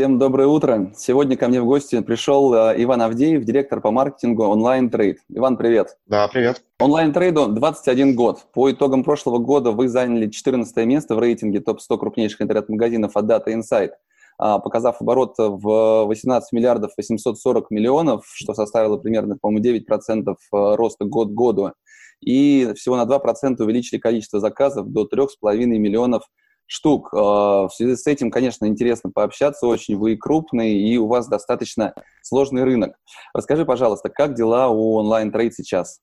Всем доброе утро. Сегодня ко мне в гости пришел э, Иван Авдеев, директор по маркетингу онлайн трейд. Иван, привет. Да, привет. Онлайн трейду 21 год. По итогам прошлого года вы заняли 14 место в рейтинге топ-100 крупнейших интернет-магазинов от Data Insight, а, показав оборот в 18 миллиардов 840 миллионов, что составило примерно, по-моему, 9% э, роста год к году. И всего на 2% увеличили количество заказов до 3,5 миллионов штук. А, в связи с этим, конечно, интересно пообщаться очень. Вы крупный, и у вас достаточно сложный рынок. Расскажи, пожалуйста, как дела у онлайн-трейд сейчас?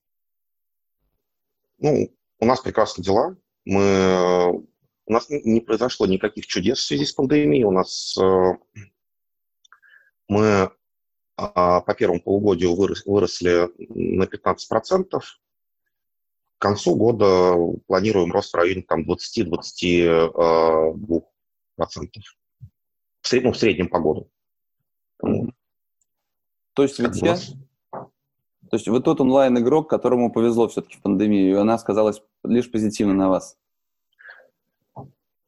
Ну, у нас прекрасные дела. Мы... У нас не произошло никаких чудес в связи с пандемией. У нас э, мы а, по первому полугодию выросли на 15% к концу года планируем рост в районе там, 20-22%. В среднем, в среднем по году. То есть вы те, то есть вы тот онлайн-игрок, которому повезло все-таки в пандемию, и она сказалась лишь позитивно на вас.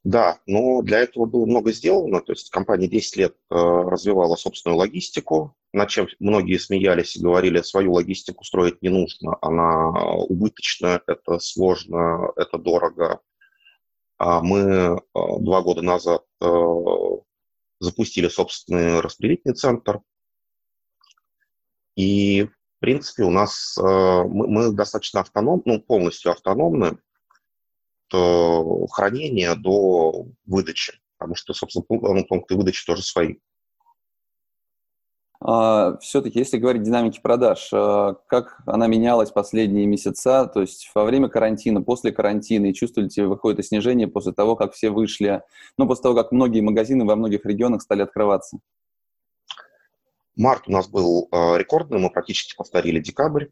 Да, но для этого было много сделано. То есть компания 10 лет э, развивала собственную логистику, над чем многие смеялись и говорили, свою логистику строить не нужно, она убыточная, это сложно, это дорого. А мы э, два года назад э, запустили собственный распределительный центр. И, в принципе, у нас э, мы, достаточно автономны, ну, полностью автономны хранения до выдачи, потому что, собственно, ну, пункты выдачи тоже свои. А, Все-таки, если говорить о динамике продаж, а, как она менялась последние месяца, то есть во время карантина, после карантина, и чувствуете вы какое-то снижение после того, как все вышли, ну, после того, как многие магазины во многих регионах стали открываться? Март у нас был э, рекордный, мы практически повторили декабрь,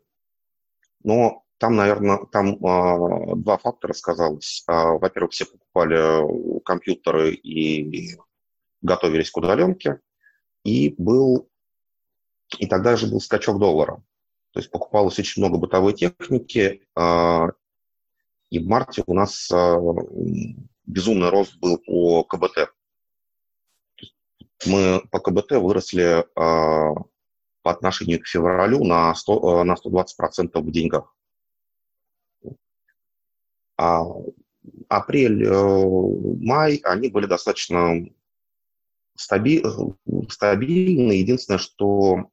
но там, наверное, там два фактора сказалось. Во-первых, все покупали компьютеры и готовились к удаленке, и был и тогда же был скачок доллара. То есть покупалось очень много бытовой техники, э, и в марте у нас э, безумный рост был по КБТ. Мы по КБТ выросли э, по отношению к февралю на, 100, на 120% в деньгах. А апрель, э, май, они были достаточно стаби стабильны. Единственное, что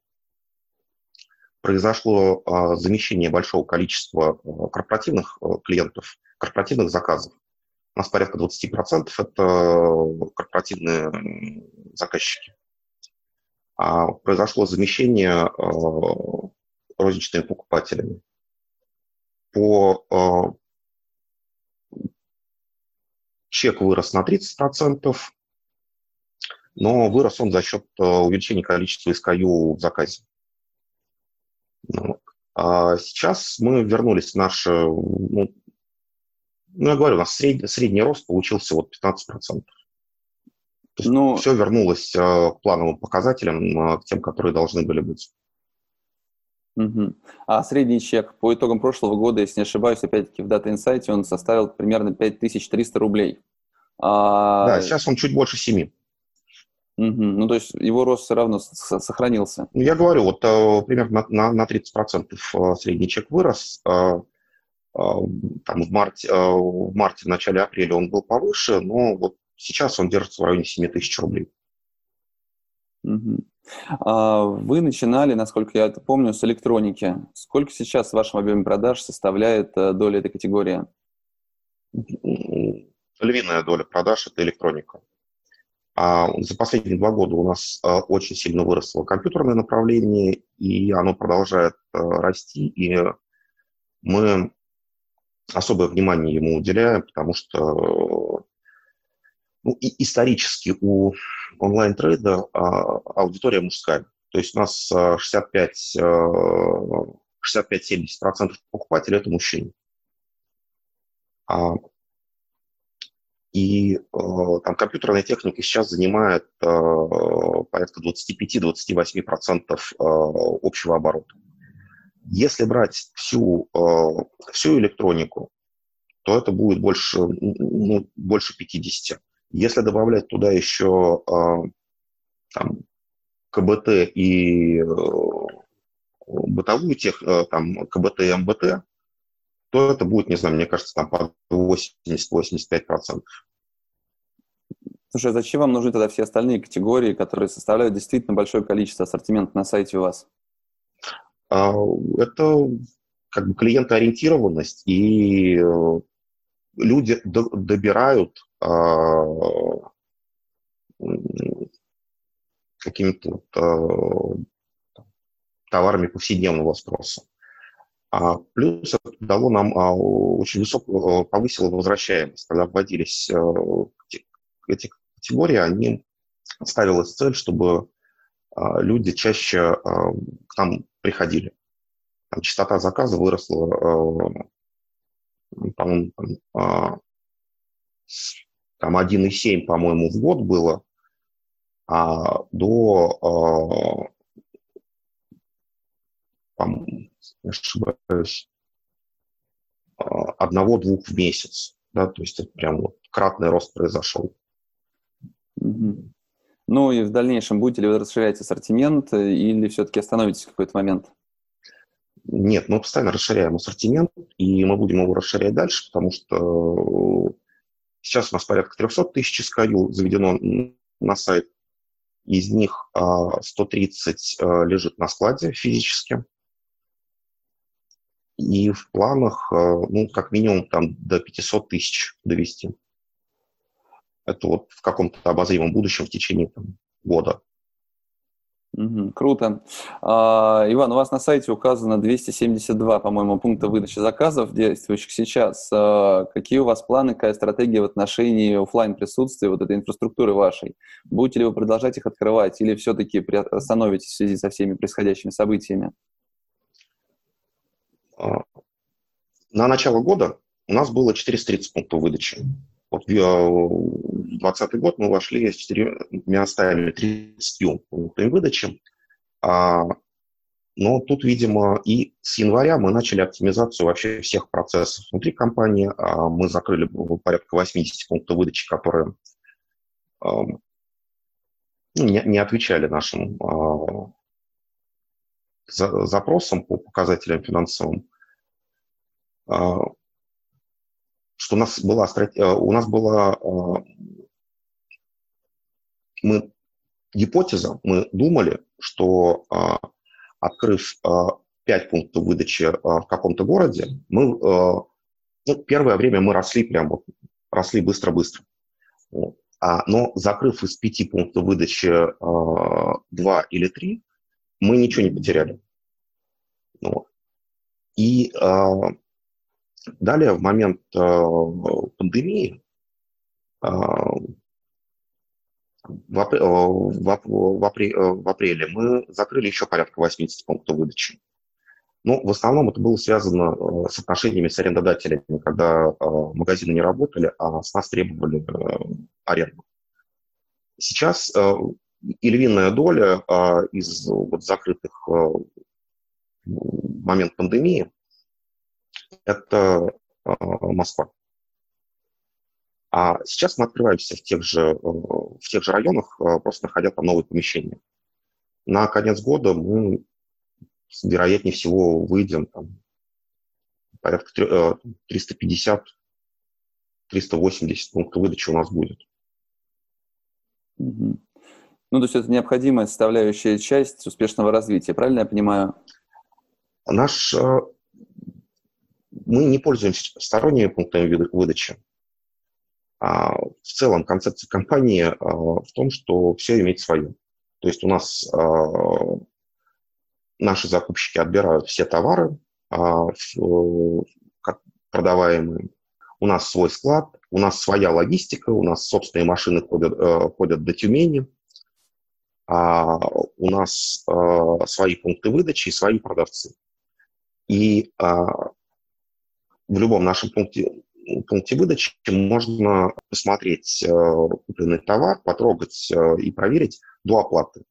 произошло а, замещение большого количества а, корпоративных а, клиентов, корпоративных заказов. У нас порядка 20% это корпоративные заказчики. А произошло замещение розничными покупателями. По чек вырос на 30%, но вырос он за счет увеличения количества SKU в заказе. А сейчас мы вернулись в наш, ну, ну я говорю, у нас средний, средний рост получился вот 15%. То есть ну, все вернулось э, к плановым показателям, э, к тем, которые должны были быть. Угу. А средний чек по итогам прошлого года, если не ошибаюсь, опять-таки в Data Insight он составил примерно 5300 рублей. А... Да, сейчас он чуть больше 7. Угу. Ну, то есть его рост все равно сохранился. Ну, я говорю, вот э, примерно на, на 30% э, средний чек вырос. Э, там в марте, в марте, в начале апреля он был повыше, но вот сейчас он держится в районе 7 тысяч рублей. Угу. А вы начинали, насколько я это помню, с электроники. Сколько сейчас в вашем объеме продаж составляет доля этой категории? Львиная доля продаж – это электроника. А за последние два года у нас а, очень сильно выросло компьютерное направление, и оно продолжает а, расти, и мы особое внимание ему уделяем, потому что ну, и исторически у онлайн-трейда а, аудитория мужская. То есть у нас 65, 65-70% покупателей – это мужчины. А, и там компьютерная техника сейчас занимает порядка 25-28% общего оборота. Если брать всю, всю электронику, то это будет больше, ну, больше 50. Если добавлять туда еще там, КБТ и э, бытовую тех, э, там, КБТ и МБТ, то это будет, не знаю, мне кажется, там по 80-85%. Слушай, а зачем вам нужны тогда все остальные категории, которые составляют действительно большое количество ассортимента на сайте у вас? А, это как бы клиентоориентированность, и э, люди добирают а, какими-то э, товарами повседневного спроса. А плюс это дало нам а, очень высокую, э, повысило возвращаемость. Когда вводились э, эти категории, они ставилась цель, чтобы а, люди чаще к нам приходили. Там частота заказа выросла, по-моему, там 1,7, по-моему, в год было, а, до, а, не ошибаюсь, а, одного-двух в месяц. Да, то есть это прям вот кратный рост произошел. Ну и в дальнейшем будете ли вы расширять ассортимент или все-таки остановитесь в какой-то момент? Нет, мы постоянно расширяем ассортимент, и мы будем его расширять дальше, потому что сейчас у нас порядка 300 тысяч SKU заведено на сайт. Из них 130 а, а, лежит на складе физически. И в планах, а, ну, как минимум, там до 500 тысяч довести. Это вот в каком-то обозримом будущем в течение там, года. Угу, круто. А, Иван, у вас на сайте указано 272, по-моему, пункта выдачи заказов, действующих сейчас. А, какие у вас планы, какая стратегия в отношении офлайн присутствия вот этой инфраструктуры вашей? Будете ли вы продолжать их открывать или все-таки остановитесь в связи со всеми происходящими событиями? А, на начало года у нас было 430 пунктов выдачи. Вот в 2020 год мы вошли с четырьмя оставили 30 пунктами выдачи. А, но тут, видимо, и с января мы начали оптимизацию вообще всех процессов внутри компании. А, мы закрыли порядка 80 пунктов выдачи, которые ну, не, не отвечали нашим за, запросам по показателям финансовым. А, что у нас была, э, у нас была э, мы, гипотеза, мы думали, что открыв 5 пунктов выдачи в каком-то городе, мы, ну, первое время мы росли прям вот, росли быстро-быстро. А, но закрыв из пяти пунктов выдачи два или три, мы ничего не потеряли. Вот. И Далее, в момент э, пандемии, э, в, апр... Э, в, ап... в, апр... в апреле мы закрыли еще порядка 80 пунктов выдачи. Ну, в основном это было связано с отношениями с арендодателями, когда магазины не работали, а с нас требовали аренду. Сейчас и львиная доля из вот, закрытых в момент пандемии это а, Москва. А сейчас мы открываемся в тех же, э, в тех же районах, э, просто находя там новые помещения. На конец года мы, вероятнее всего, выйдем там, порядка 350-380 э, пунктов выдачи у нас будет. Ну, то есть это необходимая составляющая часть успешного развития, правильно я понимаю? Наш мы не пользуемся сторонними пунктами выдачи. А в целом концепция компании а, в том, что все имеет свое. То есть у нас а, наши закупщики отбирают все товары, продаваемые. У нас свой склад, у нас своя логистика, у нас собственные машины ходят, э, ходят до Тюмени, а у нас э, свои пункты выдачи и свои продавцы. И а, в любом нашем пункте, пункте выдачи можно посмотреть э, купленный товар, потрогать э, и проверить до оплаты.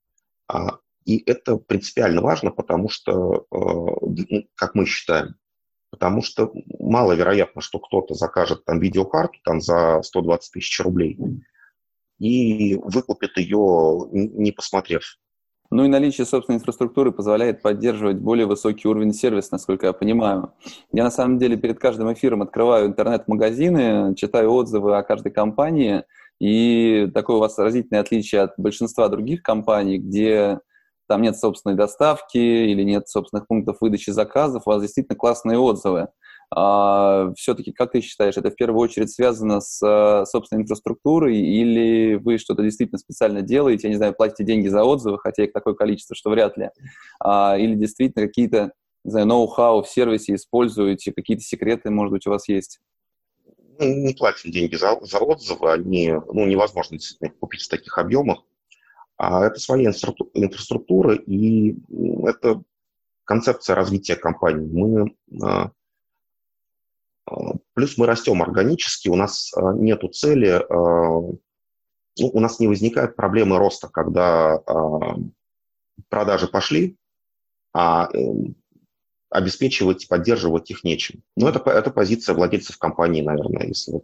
А, и это принципиально важно, потому что, ну, как мы считаем, потому что маловероятно, что кто-то закажет там видеокарту там, за 120 тысяч рублей и выкупит ее, не посмотрев ну и наличие собственной инфраструктуры позволяет поддерживать более высокий уровень сервиса, насколько я понимаю. Я на самом деле перед каждым эфиром открываю интернет-магазины, читаю отзывы о каждой компании, и такое у вас разительное отличие от большинства других компаний, где там нет собственной доставки или нет собственных пунктов выдачи заказов, у вас действительно классные отзывы. А, все-таки, как ты считаешь, это в первую очередь связано с а, собственной инфраструктурой или вы что-то действительно специально делаете, я не знаю, платите деньги за отзывы, хотя их такое количество, что вряд ли, а, или действительно какие-то, не знаю, ноу-хау в сервисе используете, какие-то секреты, может быть, у вас есть? Мы не платим деньги за, за отзывы, они ну, невозможно действительно купить в таких объемах. А это своя инфраструктура, и это концепция развития компании. Мы а, Плюс мы растем органически, у нас а, нет цели, а, ну, у нас не возникает проблемы роста, когда а, продажи пошли, а эм, обеспечивать, поддерживать их нечем. Но это, это позиция владельцев компании, наверное, если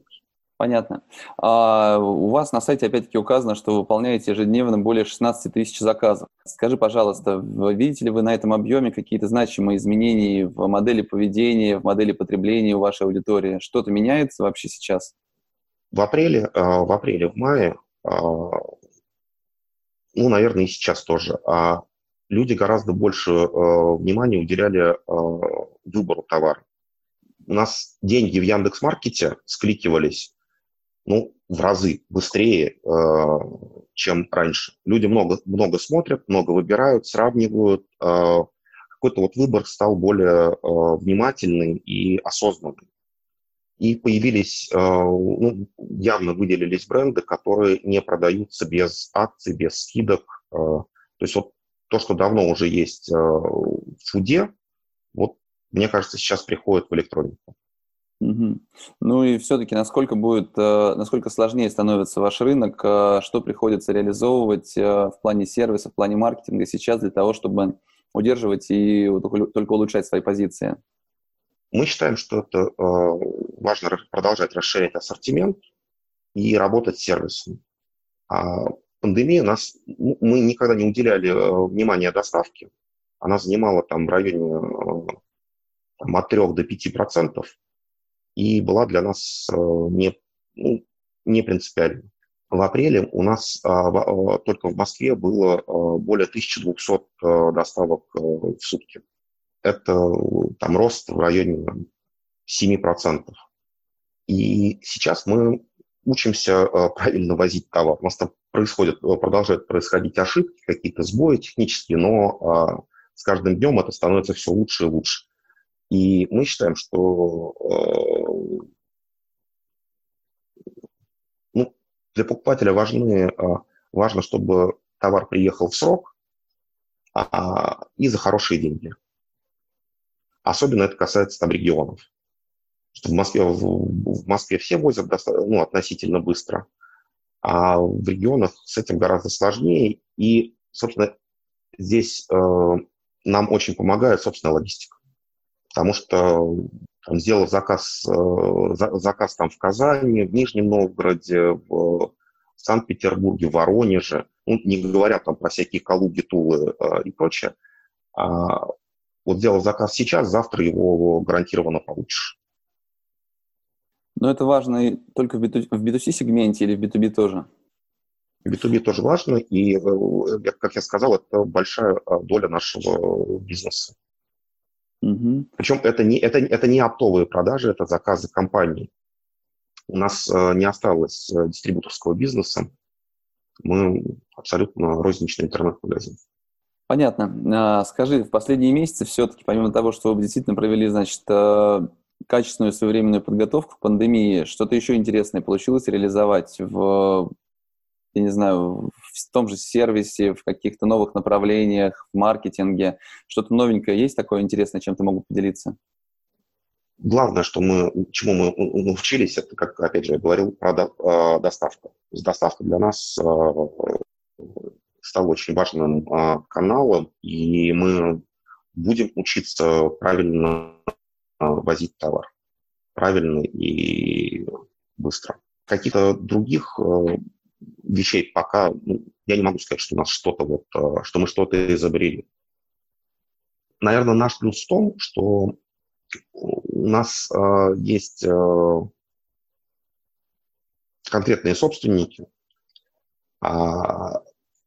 Понятно. А у вас на сайте опять-таки указано, что вы выполняете ежедневно более 16 тысяч заказов. Скажи, пожалуйста, видите ли вы на этом объеме какие-то значимые изменения в модели поведения, в модели потребления у вашей аудитории? Что-то меняется вообще сейчас? В апреле, а, в апреле, в мае, а, ну, наверное, и сейчас тоже, а люди гораздо больше внимания уделяли выбору товара. У нас деньги в Яндекс.Маркете скликивались ну, в разы быстрее, э, чем раньше. Люди много, много смотрят, много выбирают, сравнивают. Э, какой-то вот выбор стал более э, внимательный и осознанный. И появились, ну, явно выделились бренды, которые не продаются без акций, без скидок. То есть вот то, что давно уже есть в фуде, вот, мне кажется, сейчас приходит в электронику. Угу. Ну и все-таки насколько будет, э, насколько сложнее становится ваш рынок, э, что приходится реализовывать э, в плане сервиса, в плане маркетинга сейчас для того, чтобы удерживать и только улучшать свои позиции? Мы считаем, что это важно продолжать расширять ассортимент и работать с сервисом. А пандемия нас, мы никогда не уделяли внимания доставке. Она занимала там в районе там, от 3 до 5 процентов и была для нас э, не, ну, не принципиальной. В апреле у нас а, а, только в Москве было а, более 1200 доставок э, в сутки. Это там рост в районе 7%. И сейчас мы учимся правильно возить товар. У нас там происходят, продолжают происходить ошибки, какие-то сбои технические, но с каждым днем это становится все лучше и лучше. И мы считаем, что э, ну, для покупателя важны, э, важно, чтобы товар приехал в срок а, и за хорошие деньги. Особенно это касается там регионов. Что в, Москве, в, в Москве все возят ну, относительно быстро, а в регионах с этим гораздо сложнее. И, собственно, здесь э, нам очень помогает, собственно, логистика потому что там, сделав заказ, э, заказ там в Казани, в Нижнем Новгороде, в Санкт-Петербурге, в Воронеже, ну, не говоря там про всякие Калуги, Тулы э, и прочее, а, вот сделав заказ сейчас, завтра его гарантированно получишь. Но это важно только в B2C-сегменте или в B2B тоже? В B2B тоже важно, и, э, как я сказал, это большая доля нашего бизнеса. Угу. Причем это не, это, это не оптовые продажи, это заказы компаний. У нас э, не осталось э, дистрибуторского бизнеса. Мы абсолютно розничный интернет-магазин. Понятно. А, скажи, в последние месяцы все-таки, помимо того, что вы действительно провели, значит, э, качественную своевременную подготовку к пандемии. Что-то еще интересное получилось реализовать в, я не знаю, в том же сервисе, в каких-то новых направлениях, в маркетинге? Что-то новенькое есть такое интересное, чем ты могу поделиться? Главное, что мы, чему мы научились, это, как, опять же, я говорил, про до, доставку. Доставка для нас стала очень важным каналом, и мы будем учиться правильно возить товар. Правильно и быстро. Каких-то других вещей пока ну, я не могу сказать, что у нас что-то вот, что мы что-то изобрели. Наверное, наш плюс в том, что у нас э, есть э, конкретные собственники, а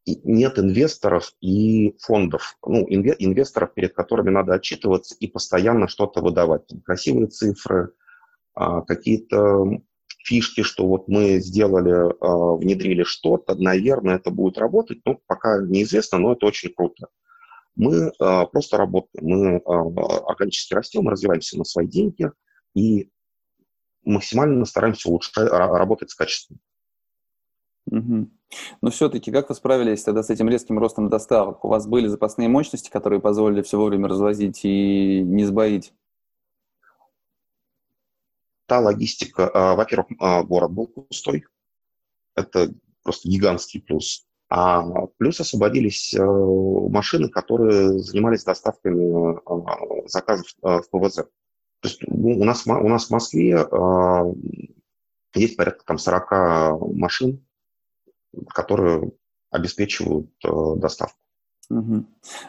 нет инвесторов и фондов, ну, инвесторов, перед которыми надо отчитываться и постоянно что-то выдавать. Красивые цифры, а, какие-то фишки, что вот мы сделали, а, внедрили что-то, наверное, это будет работать, но пока неизвестно, но это очень круто. Мы а, просто работаем, мы органически растем, развиваемся на свои деньги и максимально стараемся улучшать, работать с качеством. Угу. Но все-таки, как вы справились тогда с этим резким ростом доставок? У вас были запасные мощности, которые позволили все вовремя развозить и не сбоить? Та логистика, а, во-первых, а, город был пустой, это просто гигантский плюс. А плюс освободились а, машины, которые занимались доставками заказов в ПВЗ. То есть ну, у нас, у нас в Москве есть порядка там 40 машин, которые обеспечивают э, доставку. Угу.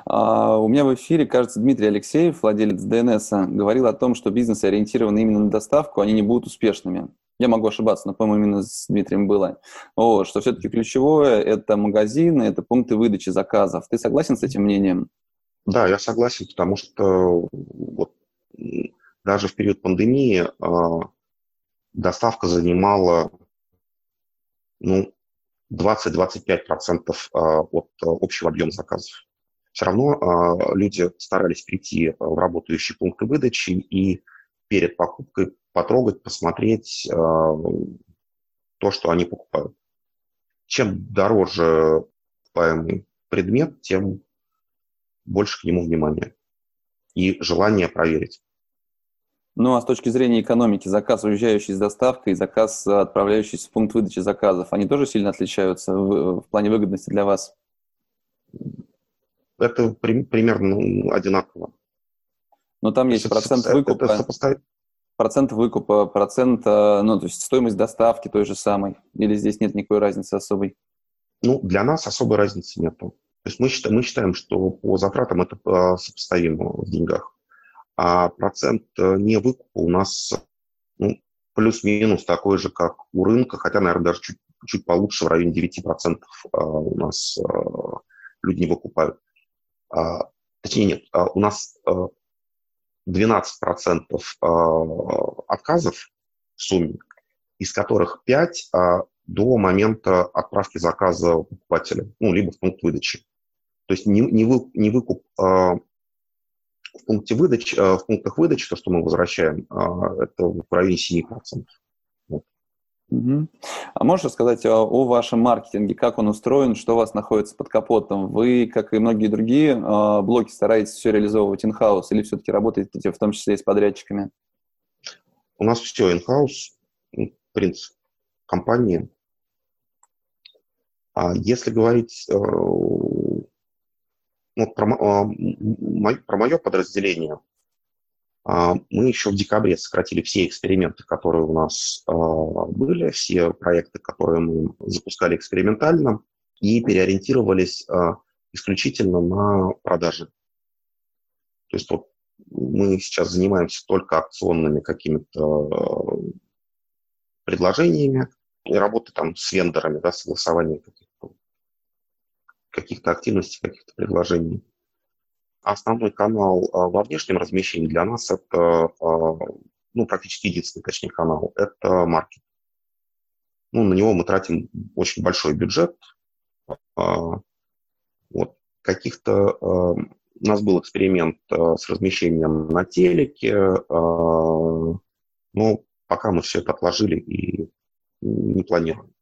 А, у меня в эфире, кажется, Дмитрий Алексеев, владелец ДНС, говорил о том, что бизнесы, ориентированные именно на доставку, они не будут успешными. Я могу ошибаться, но, по-моему, именно с Дмитрием было. Вот, что все-таки ключевое – это магазины, это пункты выдачи заказов. Ты согласен с этим мнением? Да, я согласен, потому что вот, даже в период пандемии э, доставка занимала ну, 20-25% а, от а, общего объема заказов. Все равно а, люди старались прийти в работающие пункты выдачи и перед покупкой потрогать, посмотреть то, что они покупают. Чем дороже покупаемый предмет, тем больше к нему внимания и желание проверить. Ну а с точки зрения экономики, заказ, уезжающий с доставкой, заказ, отправляющийся в пункт выдачи заказов, они тоже сильно отличаются в, в плане выгодности для вас? Это при, примерно одинаково. Но там есть это процент это, выкупа. Это сопоставить. Процент выкупа, процент, э, ну, то есть стоимость доставки той же самой? Или здесь нет никакой разницы особой? Ну, для нас особой разницы нет. То есть мы считаем, мы считаем что по затратам это э, сопоставимо в деньгах а процент э, не выкупа у нас ну, плюс-минус такой же, как у рынка, хотя, наверное, даже чуть, чуть получше, в районе 9% а, у нас а, люди не выкупают. А, точнее, нет, у нас 12% отказов в сумме, из которых 5 до момента отправки заказа покупателя, ну, либо в пункт выдачи. То есть не, не, вы, не выкуп в, пункте выдачи, э, в пунктах выдачи, то, что мы возвращаем, э, это в районе 7%. Вот. Угу. А можешь рассказать о, о вашем маркетинге, как он устроен, что у вас находится под капотом? Вы, как и многие другие э, блоки, стараетесь все реализовывать in-house или все-таки работаете в том числе и с подрядчиками? У нас все in-house, принцип компании. А если говорить ну, про, а, про мое подразделение, а, мы еще в декабре сократили все эксперименты, которые у нас а, были, все проекты, которые мы запускали экспериментально, и переориентировались исключительно на продажи. То есть вот мы сейчас занимаемся только акционными какими-то предложениями и работы там с вендорами, да, согласование каких-то каких-то активностей, каких-то предложений. Основной канал а, во внешнем размещении для нас это, а, ну, практически единственный, точнее, канал, это маркет. Ну, на него мы тратим очень большой бюджет. А, вот. Каких-то у нас был эксперимент с размещением на телеке, но пока мы все это отложили и не планируем.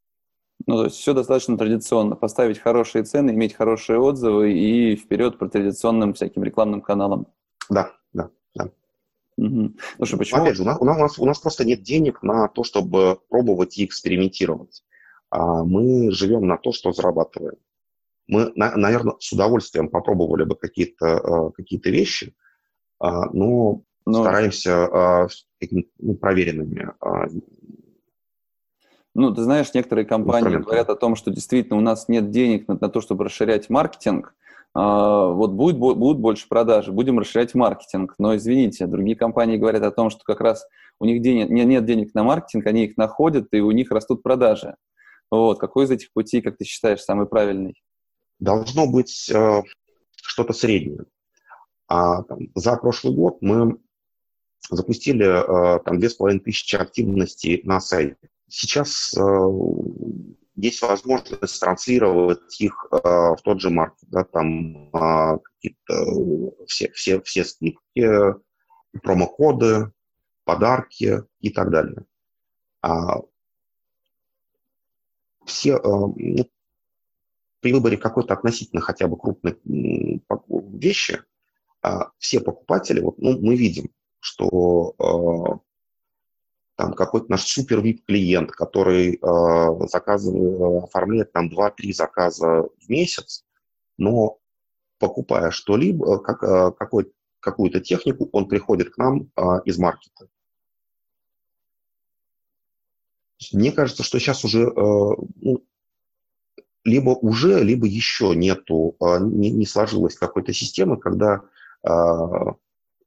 Ну, то есть все достаточно традиционно. Поставить хорошие цены, иметь хорошие отзывы и вперед по традиционным всяким рекламным каналам. Да, да, да. Угу. Слушай, почему? Опять же, у нас, у, нас, у нас просто нет денег на то, чтобы пробовать и экспериментировать. А мы живем на то, что зарабатываем. Мы, на, наверное, с удовольствием попробовали бы какие-то э, какие вещи, а, но, но стараемся э, ну, проверенными а, ну, ты знаешь, некоторые компании говорят о том, что действительно у нас нет денег на, на то, чтобы расширять маркетинг. А, вот будет, будут больше продажи, будем расширять маркетинг. Но извините, другие компании говорят о том, что как раз у них денег, нет, нет денег на маркетинг, они их находят, и у них растут продажи. Вот. Какой из этих путей, как ты считаешь, самый правильный? Должно быть э, что-то среднее. А, там, за прошлый год мы запустили э, там 2500 активностей на сайте сейчас э, есть возможность транслировать их э, в тот же маркет, да, там э, какие-то все, все, все скидки, промокоды, подарки и так далее. А все ну, при выборе какой-то относительно хотя бы крупной вещи, все покупатели, вот, ну, мы видим, что там какой-то наш супер вип клиент, который э, заказывает, оформляет там 2-3 заказа в месяц, но покупая что-либо, э, как, э, какой, какую-то технику, он приходит к нам э, из маркета. Мне кажется, что сейчас уже э, ну, либо уже, либо еще нету, э, не, не сложилась какой-то системы, когда э,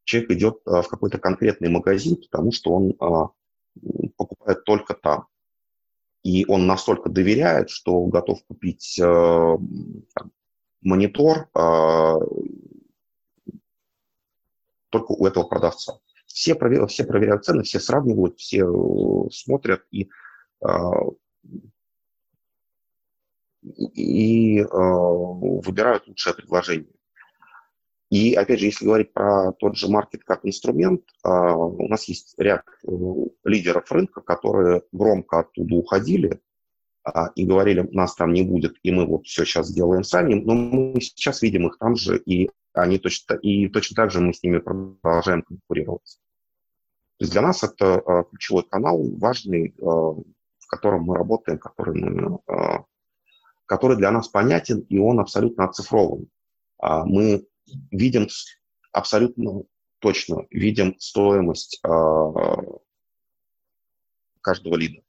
человек идет э, в какой-то конкретный магазин, потому что он э, покупает только там. И он настолько доверяет, что готов купить э, монитор э, только у этого продавца. Все, провер, все проверяют цены, все сравнивают, все э, смотрят и, э, и э, выбирают лучшее предложение. И, опять же, если говорить про тот же маркет как инструмент, а, у нас есть ряд э, лидеров рынка, которые громко оттуда уходили а, и говорили, нас там не будет, и мы вот все сейчас сделаем сами, но мы сейчас видим их там же, и они точно, и точно так же мы с ними продолжаем конкурировать. То есть для нас это а, ключевой канал, важный, в котором мы работаем, который, мы, который для нас понятен, и он абсолютно оцифрован. Мы видим абсолютно точно, видим стоимость э, каждого лида.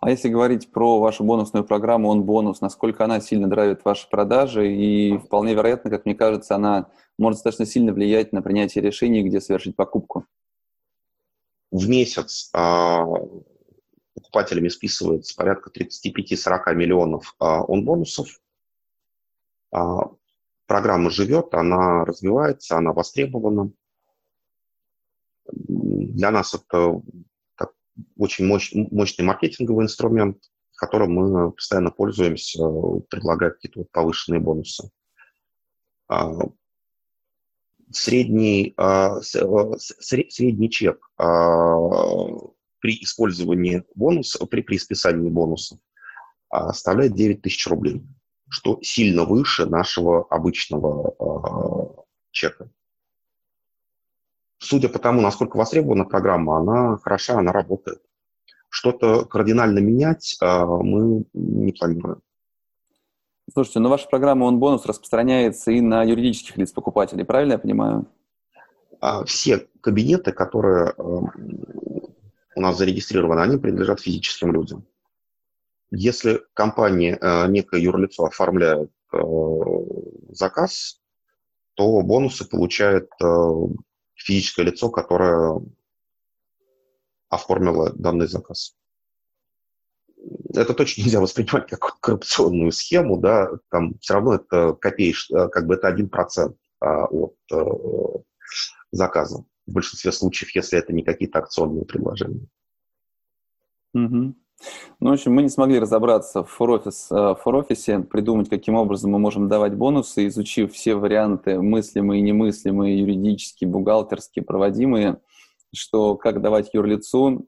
А если говорить про вашу бонусную программу «Он бонус», насколько она сильно драйвит ваши продажи, и вполне вероятно, как мне кажется, она может достаточно сильно влиять на принятие решений, где совершить покупку? В месяц э, покупателями списывается порядка 35-40 миллионов э, он-бонусов. А, программа живет, она развивается, она востребована. Для нас это очень мощ, мощный маркетинговый инструмент, которым мы постоянно пользуемся, предлагая какие-то повышенные бонусы. А, средний, а, средний чек при использовании бонуса, при, при списании бонусов составляет 9 тысяч рублей что сильно выше нашего обычного э, чека. Судя по тому, насколько востребована программа, она хороша, она работает. Что-то кардинально менять э, мы не планируем. Слушайте, но ваша программа он бонус распространяется и на юридических лиц покупателей, правильно я понимаю? А, все кабинеты, которые у нас зарегистрированы, они принадлежат физическим людям. Если компания, э, некое юрлицо оформляет э, заказ, то бонусы получает э, физическое лицо, которое оформило данный заказ. Это точно нельзя воспринимать как коррупционную схему, да, там все равно это копеешь, как бы это один процент а, от заказа в большинстве случаев, если это не какие-то акционные предложения. Угу. Ну, в общем, мы не смогли разобраться в форофис, э, форофисе, придумать, каким образом мы можем давать бонусы, изучив все варианты мыслимые, немыслимые, юридические, бухгалтерские, проводимые, что как давать юрлицу,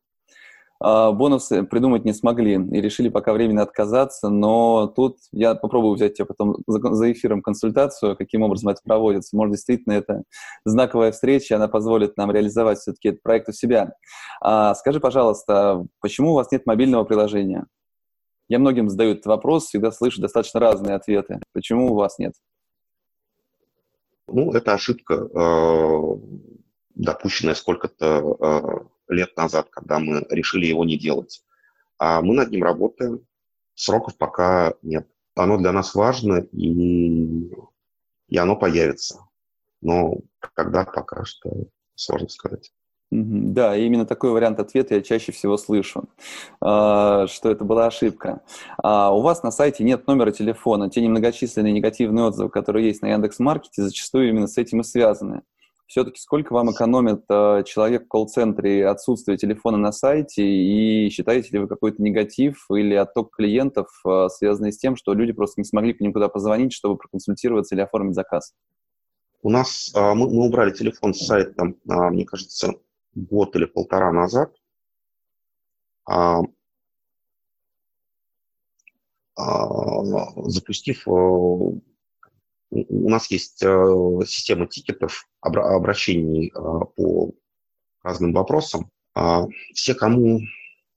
бонусы придумать не смогли и решили пока временно отказаться, но тут я попробую взять тебя потом за эфиром консультацию, каким образом это проводится. Может, действительно, это знаковая встреча, она позволит нам реализовать все-таки этот проект у себя. А, скажи, пожалуйста, почему у вас нет мобильного приложения? Я многим задаю этот вопрос, всегда слышу достаточно разные ответы. Почему у вас нет? Ну, это ошибка, э, допущенная сколько-то лет назад, когда мы решили его не делать. А мы над ним работаем, сроков пока нет. Оно для нас важно, и, и оно появится. Но когда пока что сложно сказать. Да, именно такой вариант ответа я чаще всего слышу, а, что это была ошибка. А у вас на сайте нет номера телефона. Те немногочисленные негативные отзывы, которые есть на Яндекс.Маркете, зачастую именно с этим и связаны все-таки сколько вам экономит э, человек в колл-центре отсутствие телефона на сайте, и считаете ли вы какой-то негатив или отток клиентов, э, связанный с тем, что люди просто не смогли к ним куда позвонить, чтобы проконсультироваться или оформить заказ? У нас э, мы, мы убрали телефон с сайта, э, мне кажется, год или полтора назад. Э, запустив у нас есть э, система тикетов, обращений э, по разным вопросам. А, все, кому,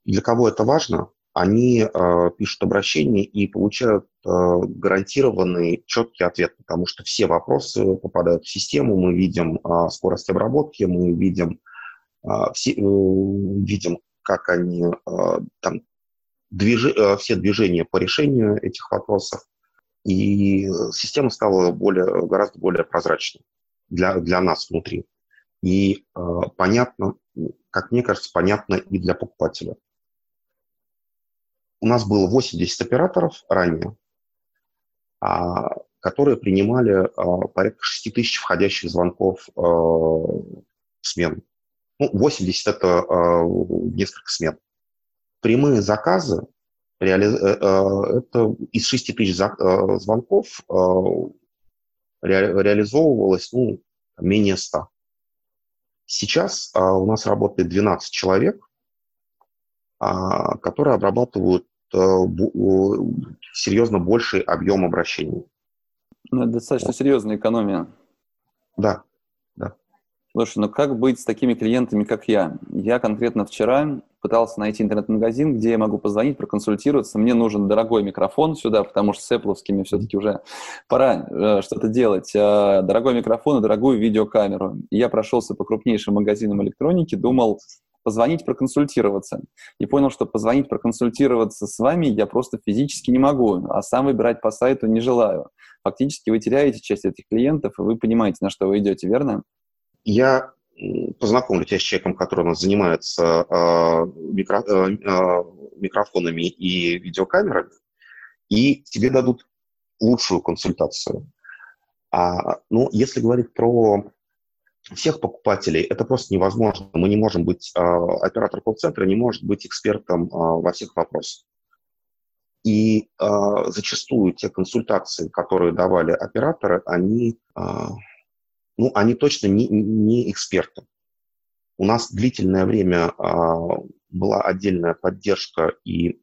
для кого это важно, они э, пишут обращение и получают гарантированный четкий ответ, потому что все вопросы попадают в систему, мы видим скорость обработки, мы видим, все, видим как они там, движ, все движения по решению этих вопросов. И система стала более, гораздо более прозрачной для, для нас внутри. И э, понятно, как мне кажется, понятно и для покупателя. У нас было 80 операторов ранее, а, которые принимали а, порядка 6 тысяч входящих звонков а, в смену. Ну, 80 – это а, несколько смен. Прямые заказы реали... Э, э, это из 6 тысяч э, звонков ре... реализовывалось ну, менее 100. Сейчас у нас работает 12 человек, которые обрабатывают серьезно больший объем обращений. Ну, это достаточно серьезная экономия. Да, Слушай, ну как быть с такими клиентами, как я? Я конкретно вчера пытался найти интернет-магазин, где я могу позвонить, проконсультироваться. Мне нужен дорогой микрофон сюда, потому что с Apple все-таки уже пора э, что-то делать. Э, дорогой микрофон и дорогую видеокамеру. Я прошелся по крупнейшим магазинам электроники, думал позвонить, проконсультироваться. И понял, что позвонить, проконсультироваться с вами я просто физически не могу, а сам выбирать по сайту не желаю. Фактически вы теряете часть этих клиентов, и вы понимаете, на что вы идете, верно? Я познакомлю тебя с человеком, который у нас занимается э, микро, э, э, микрофонами и видеокамерами, и тебе дадут лучшую консультацию. А, ну, если говорить про всех покупателей, это просто невозможно. Мы не можем быть, э, оператор колл-центра не может быть экспертом э, во всех вопросах. И э, зачастую те консультации, которые давали операторы, они ну, они точно не, не эксперты. У нас длительное время а, была отдельная поддержка, и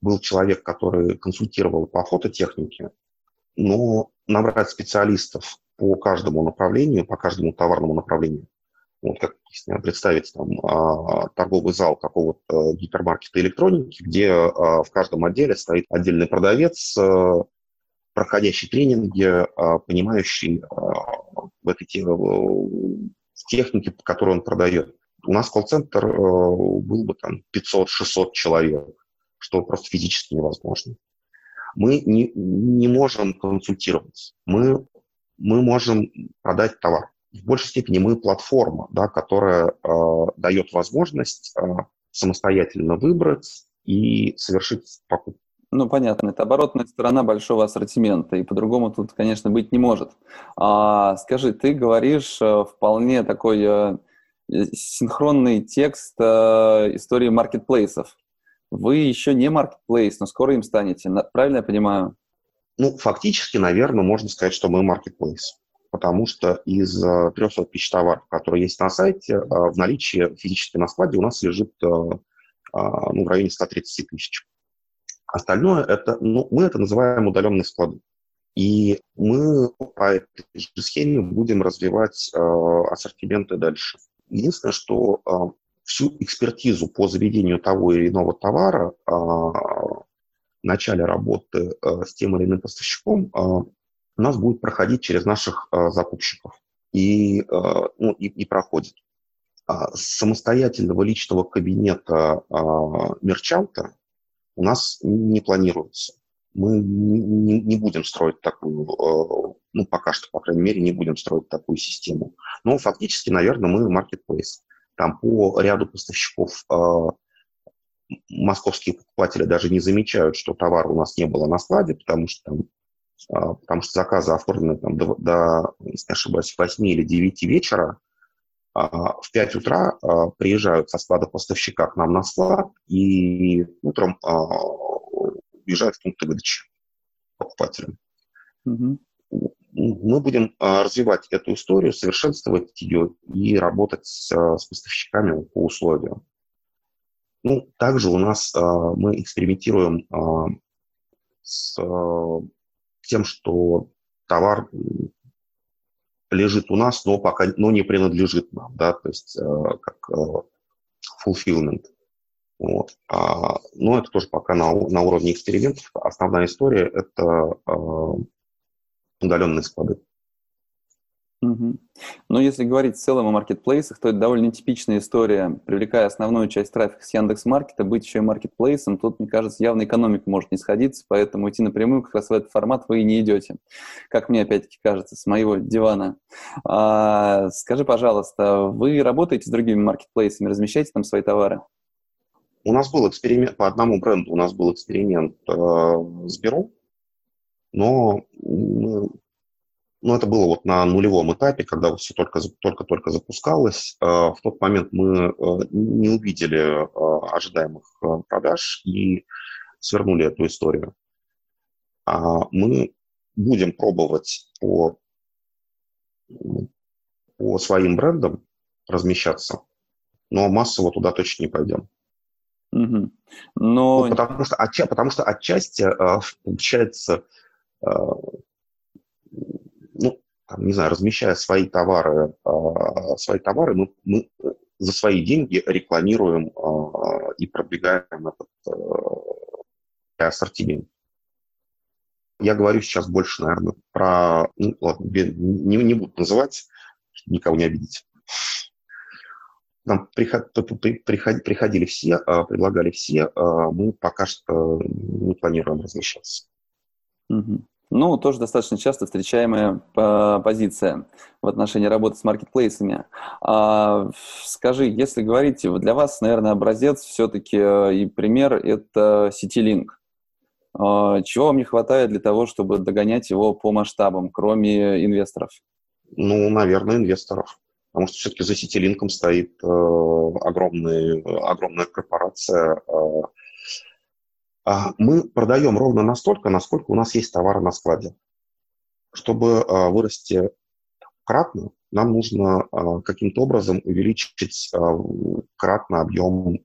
был человек, который консультировал по фототехнике, но набрать специалистов по каждому направлению, по каждому товарному направлению, вот как представить там а, торговый зал какого-то гипермаркета электроники, где а, в каждом отделе стоит отдельный продавец, а, проходящий тренинги, понимающий этой технике, которую он продает. У нас колл-центр а, был бы там 500-600 человек, что просто физически невозможно. Мы не, не можем консультировать. Мы, мы можем продать товар. В большей степени мы платформа, да, которая э, дает возможность э, самостоятельно выбрать и совершить покупку. Ну, понятно, это оборотная сторона большого ассортимента, и по-другому тут, конечно, быть не может. А, скажи, ты говоришь э, вполне такой э, синхронный текст э, истории маркетплейсов. Вы еще не marketplace, но скоро им станете. Правильно я понимаю? Ну, фактически, наверное, можно сказать, что мы marketplace. Потому что из 300 тысяч товаров, которые есть на сайте, в наличии физически на складе у нас лежит ну, в районе 130 тысяч. Остальное это, ну, мы это называем удаленные склады. И мы по этой же схеме будем развивать э, ассортименты дальше. Единственное, что э, всю экспертизу по заведению того или иного товара э, в начале работы э, с тем или иным поставщиком э, у нас будет проходить через наших э, закупщиков. И, э, ну, и, и проходит. А самостоятельного личного кабинета э, мерчанта у нас не планируется. Мы не, не будем строить такую, э, ну, пока что, по крайней мере, не будем строить такую систему. Но фактически, наверное, мы marketplace. Там по ряду поставщиков э, московские покупатели даже не замечают, что товара у нас не было на складе, потому что там э, потому что заказы оформлены там, до, до, если не ошибаюсь, 8 или 9 вечера, в 5 утра а, приезжают со склада поставщика к нам на склад и утром а, уезжают в пункты выдачи покупателям. Угу. Мы будем развивать эту историю, совершенствовать ее и работать с, с поставщиками по условиям. Ну, также у нас мы экспериментируем с тем, что товар лежит у нас, но пока но не принадлежит нам, да, то есть э, как э, fulfillment. Вот. А, но это тоже пока на, на уровне экспериментов. Основная история – это э, удаленные склады. Угу. Но если говорить в целом о маркетплейсах, то это довольно типичная история. Привлекая основную часть трафика с Яндекс Маркета, быть еще и маркетплейсом, тут, мне кажется, явно экономика может не сходиться, поэтому идти напрямую как раз в этот формат вы и не идете. Как мне, опять-таки, кажется, с моего дивана. А, скажи, пожалуйста, вы работаете с другими маркетплейсами, размещаете там свои товары? У нас был эксперимент, по одному бренду у нас был эксперимент э, с Беру, но мы но это было вот на нулевом этапе, когда все только-только запускалось. А, в тот момент мы э, не увидели а, ожидаемых продаж и свернули эту историю. А мы будем пробовать по, по своим брендам размещаться, но массово туда точно не пойдем. Угу. Но... Ну, потому, что, потому что отчасти получается ну, там, не знаю, размещая свои товары, э, свои товары, мы, мы за свои деньги рекламируем э, и продвигаем этот э, ассортимент. Я говорю сейчас больше, наверное, про... Ну, ладно, не, не буду называть, чтобы никого не обидеть. Нам приход, приходили, все, предлагали все, мы пока что не планируем размещаться. Угу. Ну, тоже достаточно часто встречаемая э, позиция в отношении работы с маркетплейсами. А, скажи, если говорить, для вас, наверное, образец все-таки э, и пример – это CityLink. А, чего вам не хватает для того, чтобы догонять его по масштабам, кроме инвесторов? Ну, наверное, инвесторов. Потому что все-таки за CityLink стоит э, огромный, огромная корпорация, э, мы продаем ровно настолько, насколько у нас есть товара на складе. Чтобы а, вырасти кратно, нам нужно а, каким-то образом увеличить кратно объем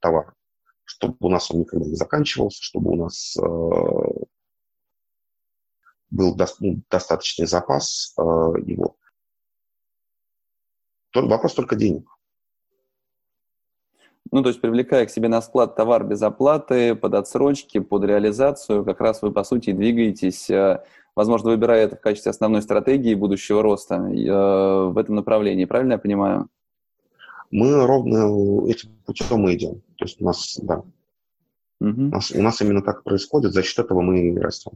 товара, чтобы у нас он никогда не заканчивался, чтобы у нас был ну, достаточный запас его. Вопрос только денег. Ну, то есть привлекая к себе на склад товар без оплаты, под отсрочки, под реализацию, как раз вы, по сути, двигаетесь, э, возможно, выбирая это в качестве основной стратегии будущего роста э, в этом направлении. Правильно я понимаю? Мы ровно этим путем и идем. То есть у нас, да. Угу. У, нас, у нас именно так происходит, за счет этого мы и растем.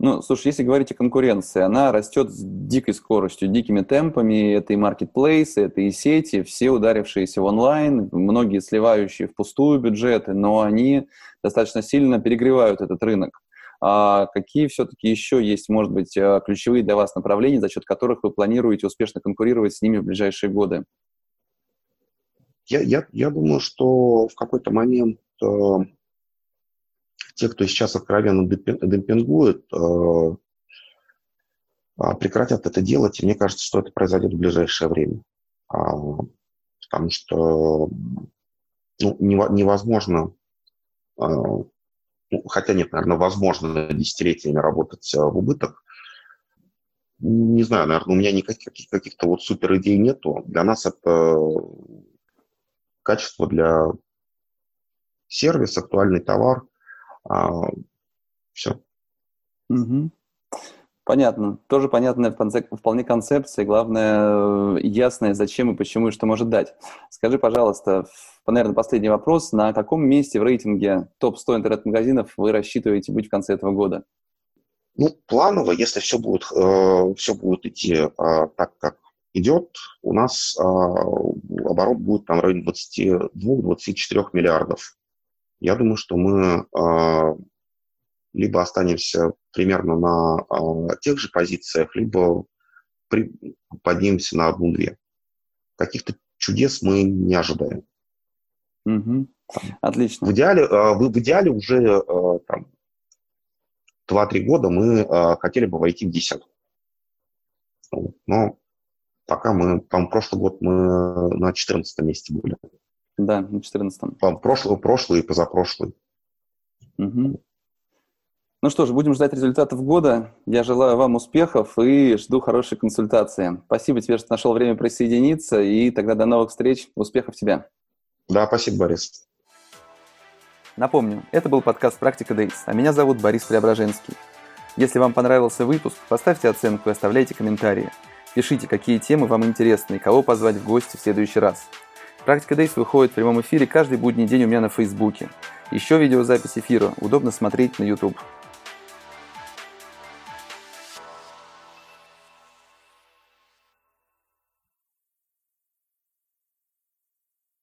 Ну, слушай, если говорить о конкуренции, она растет с дикой скоростью, дикими темпами. Это и маркетплейсы, это и сети, все ударившиеся в онлайн, многие сливающие в пустую бюджеты, но они достаточно сильно перегревают этот рынок. А какие все-таки еще есть, может быть, э, ключевые для вас направления, за счет которых вы планируете успешно конкурировать с ними в ближайшие годы? Я, я, я думаю, что в какой-то момент э, те, кто сейчас откровенно демпингует, э, а, прекратят это делать, и мне кажется, что это произойдет в ближайшее время. А, потому что ну, невозможно, а, ну, хотя нет, наверное, возможно десятилетиями работать в убыток. Не знаю, наверное, у меня никаких каких-то вот супер идей нету. Для нас это качество для сервис, актуальный товар. Все. Угу. Понятно. Тоже понятная вполне концепция. Главное, э, ясное, зачем и почему, и что может дать. Скажи, пожалуйста, наверное, последний вопрос. На каком месте в рейтинге топ-100 интернет-магазинов вы рассчитываете быть в конце этого года? Ну, планово, если все будет, э, все будет идти э, так, как идет, у нас э, оборот будет там в районе 22-24 миллиардов. Я думаю, что мы э, либо останемся примерно на э, тех же позициях, либо при, поднимемся на одну-две. Каких-то чудес мы не ожидаем. Угу. Отлично. В идеале, э, в, в идеале уже там, 2-3 года мы хотели бы войти в десятку. Но пока мы, там прошлый год мы на 14 месте были. Да, на 14 Прошлый, прошлый и позапрошлый. Угу. Ну что ж, будем ждать результатов года. Я желаю вам успехов и жду хорошей консультации. Спасибо тебе, что нашел время присоединиться, и тогда до новых встреч. Успехов тебе. Да, спасибо, Борис. Напомню, это был подкаст «Практика Дейс», а меня зовут Борис Преображенский. Если вам понравился выпуск, поставьте оценку и оставляйте комментарии. Пишите, какие темы вам интересны и кого позвать в гости в следующий раз. «Практика Дейс» выходит в прямом эфире каждый будний день у меня на Фейсбуке. Еще видеозапись эфира удобно смотреть на YouTube.